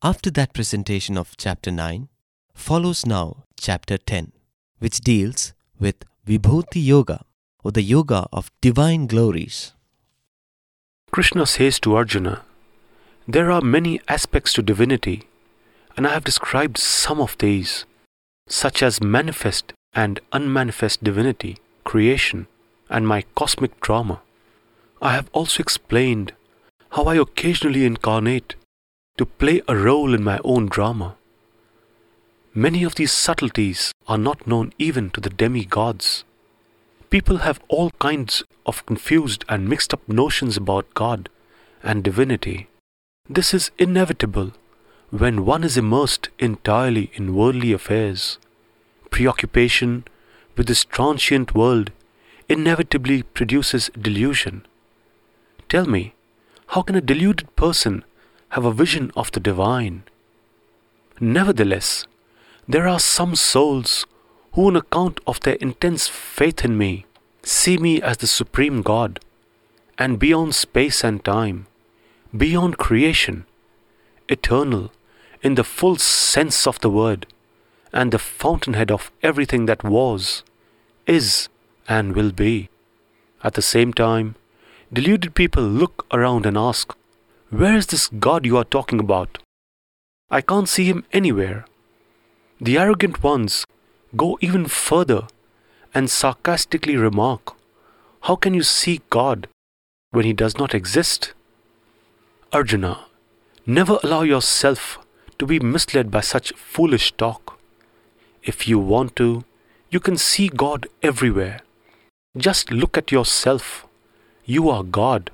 After that presentation of chapter 9, follows now chapter 10, which deals with Vibhuti Yoga or the yoga of divine glories. Krishna says to Arjuna, There are many aspects to divinity, and I have described some of these, such as manifest and unmanifest divinity, creation, and my cosmic drama. I have also explained how I occasionally incarnate to play a role in my own drama. Many of these subtleties are not known even to the demigods. People have all kinds of confused and mixed up notions about God and divinity. This is inevitable when one is immersed entirely in worldly affairs. Preoccupation with this transient world inevitably produces delusion. Tell me, how can a deluded person have a vision of the divine? Nevertheless, there are some souls who, on account of their intense faith in me, see me as the Supreme God, and beyond space and time, beyond creation, eternal in the full sense of the word, and the fountainhead of everything that was, is, and will be. At the same time, deluded people look around and ask, Where is this God you are talking about? I can't see him anywhere. The arrogant ones go even further and sarcastically remark, How can you see God when he does not exist? Arjuna, never allow yourself to be misled by such foolish talk. If you want to, you can see God everywhere. Just look at yourself. You are God.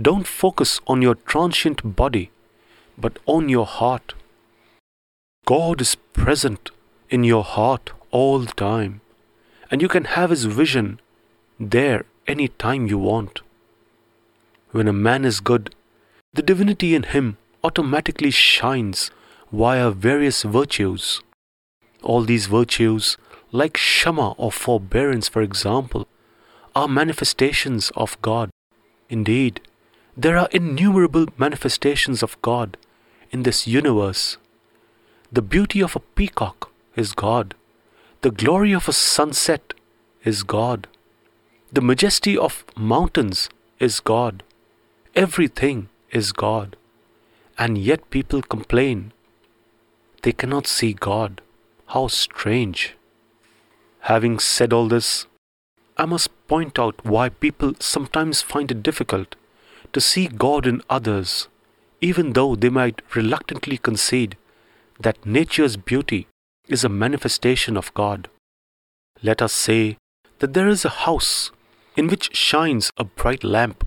Don't focus on your transient body, but on your heart. God is present in your heart all the time, and you can have His vision there any time you want. When a man is good, the divinity in him automatically shines via various virtues. All these virtues, like Shama or forbearance, for example, are manifestations of God. Indeed, there are innumerable manifestations of God in this universe the beauty of a peacock is God. The glory of a sunset is God. The majesty of mountains is God. Everything is God. And yet people complain. They cannot see God. How strange. Having said all this, I must point out why people sometimes find it difficult to see God in others, even though they might reluctantly concede that nature's beauty is a manifestation of God. Let us say that there is a house in which shines a bright lamp.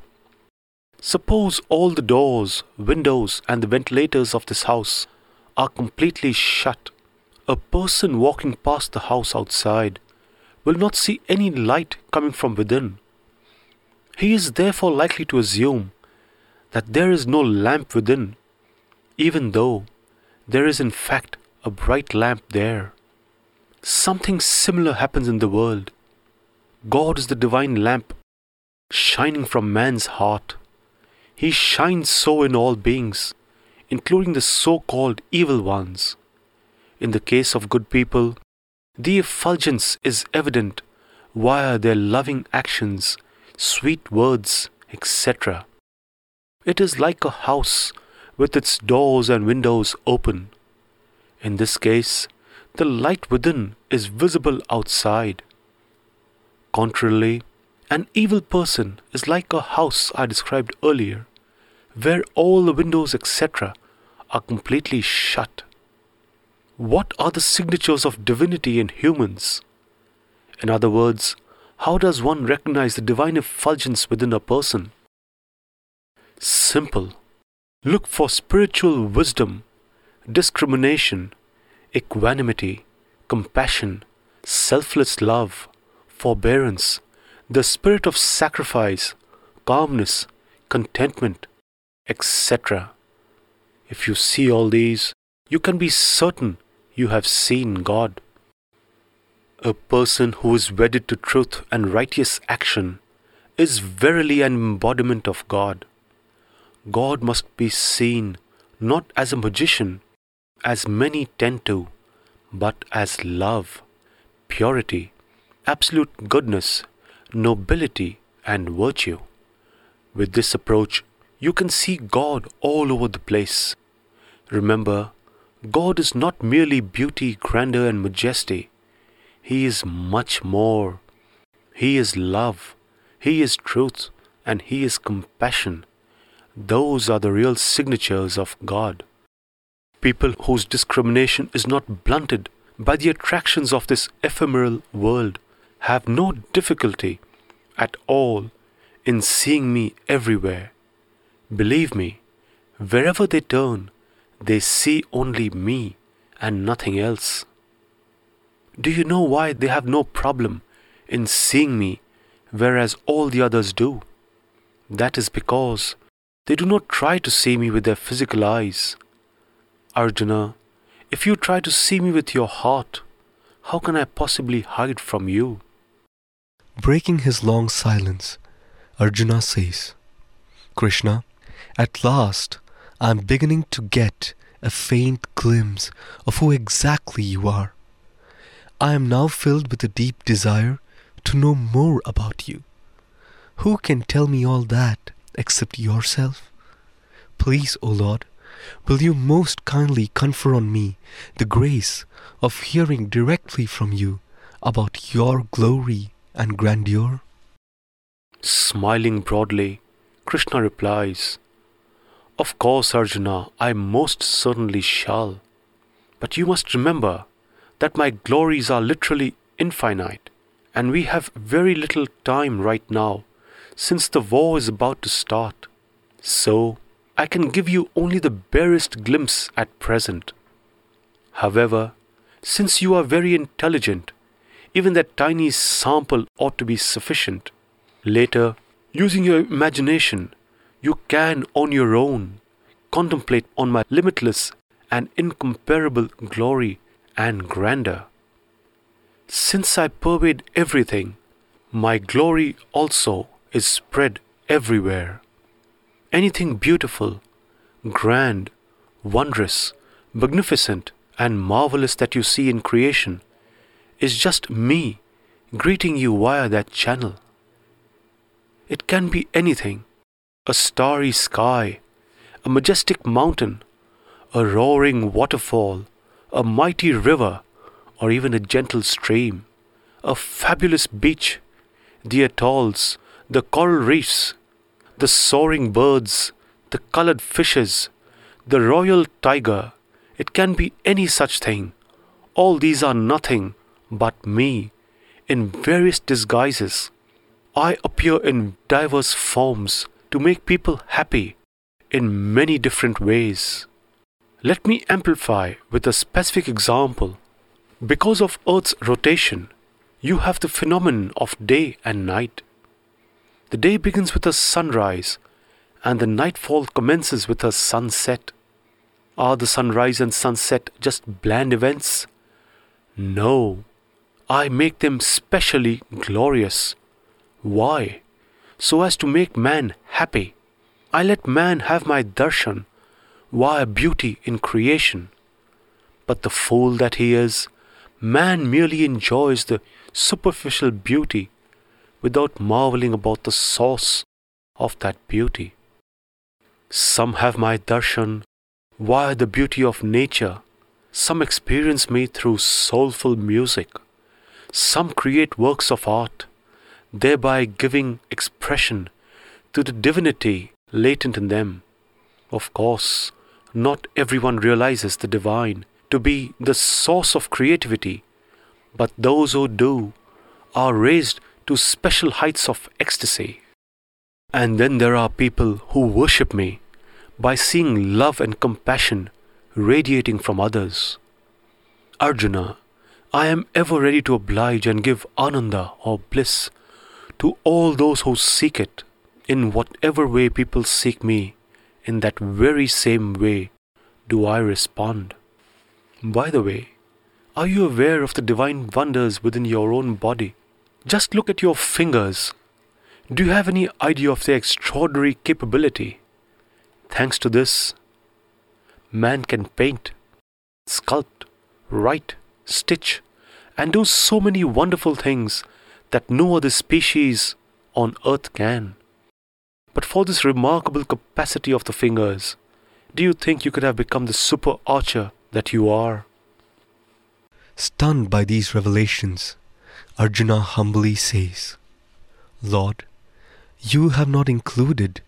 Suppose all the doors, windows, and the ventilators of this house are completely shut. A person walking past the house outside will not see any light coming from within. He is therefore likely to assume that there is no lamp within, even though there is in fact a bright lamp there. Something similar happens in the world. God is the divine lamp shining from man's heart. He shines so in all beings, including the so called evil ones. In the case of good people, the effulgence is evident via their loving actions, sweet words, etc. It is like a house with its doors and windows open. In this case, the light within is visible outside. Contrarily, an evil person is like a house I described earlier, where all the windows, etc., are completely shut. What are the signatures of divinity in humans? In other words, how does one recognize the divine effulgence within a person? Simple. Look for spiritual wisdom, discrimination, equanimity, compassion, selfless love, forbearance, the spirit of sacrifice, calmness, contentment, etc. If you see all these, you can be certain you have seen God. A person who is wedded to truth and righteous action is verily an embodiment of God. God must be seen not as a magician, as many tend to, but as love, purity, absolute goodness, nobility, and virtue. With this approach, you can see God all over the place. Remember, God is not merely beauty, grandeur, and majesty. He is much more. He is love, He is truth, and He is compassion. Those are the real signatures of God. People whose discrimination is not blunted by the attractions of this ephemeral world have no difficulty at all in seeing me everywhere. Believe me, wherever they turn, they see only me and nothing else. Do you know why they have no problem in seeing me, whereas all the others do? That is because they do not try to see me with their physical eyes. Arjuna, if you try to see me with your heart, how can I possibly hide from you? Breaking his long silence, Arjuna says, Krishna, at last I am beginning to get a faint glimpse of who exactly you are. I am now filled with a deep desire to know more about you. Who can tell me all that except yourself? Please, O Lord, will you most kindly confer on me the grace of hearing directly from you about your glory and grandeur? Smiling broadly, Krishna replies, Of course, Arjuna, I most certainly shall. But you must remember that my glories are literally infinite, and we have very little time right now since the war is about to start. So, I can give you only the barest glimpse at present. However, since you are very intelligent, even that tiny sample ought to be sufficient. Later, using your imagination, you can on your own contemplate on my limitless and incomparable glory and grandeur. Since I pervade everything, my glory also is spread everywhere. Anything beautiful, grand, wondrous, magnificent, and marvelous that you see in creation is just me greeting you via that channel. It can be anything a starry sky, a majestic mountain, a roaring waterfall, a mighty river, or even a gentle stream, a fabulous beach, the atolls, the coral reefs, the soaring birds, the colored fishes, the royal tiger. It can be any such thing. All these are nothing but me in various disguises. I appear in diverse forms to make people happy in many different ways. Let me amplify with a specific example. Because of Earth's rotation, you have the phenomenon of day and night. The day begins with a sunrise, and the nightfall commences with a sunset. Are the sunrise and sunset just bland events? No, I make them specially glorious. Why? So as to make man happy. I let man have my darshan via beauty in creation. But the fool that he is, man merely enjoys the superficial beauty without marveling about the source of that beauty. Some have my darshan via the beauty of nature, some experience me through soulful music, some create works of art, thereby giving expression to the divinity latent in them. Of course, not everyone realizes the divine to be the source of creativity, but those who do are raised to special heights of ecstasy. And then there are people who worship me by seeing love and compassion radiating from others. Arjuna, I am ever ready to oblige and give ananda or bliss to all those who seek it. In whatever way people seek me, in that very same way do I respond. By the way, are you aware of the divine wonders within your own body? Just look at your fingers. Do you have any idea of their extraordinary capability? Thanks to this, man can paint, sculpt, write, stitch, and do so many wonderful things that no other species on earth can. But for this remarkable capacity of the fingers, do you think you could have become the super archer that you are? Stunned by these revelations, Arjuna humbly says, Lord, you have not included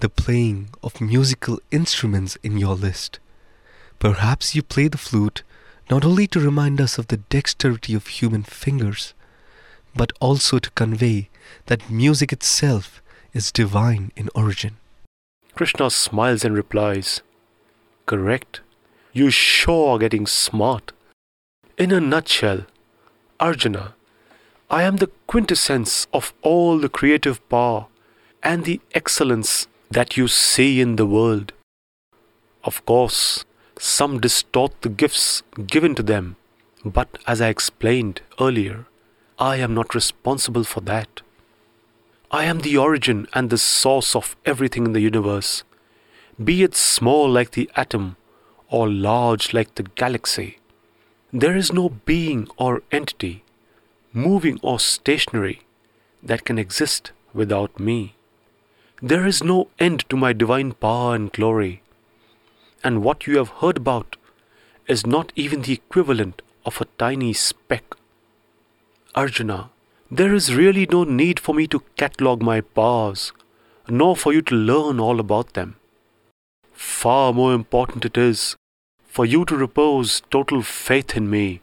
the playing of musical instruments in your list. Perhaps you play the flute not only to remind us of the dexterity of human fingers, but also to convey that music itself is divine in origin. Krishna smiles and replies, Correct. You sure are getting smart. In a nutshell, Arjuna, I am the quintessence of all the creative power and the excellence that you see in the world. Of course, some distort the gifts given to them, but as I explained earlier, I am not responsible for that. I am the origin and the source of everything in the universe, be it small like the atom or large like the galaxy. There is no being or entity, moving or stationary, that can exist without me. There is no end to my divine power and glory. And what you have heard about is not even the equivalent of a tiny speck. Arjuna, there is really no need for me to catalogue my powers, nor for you to learn all about them. Far more important it is for you to repose total faith in me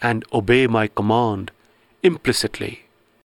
and obey my command implicitly.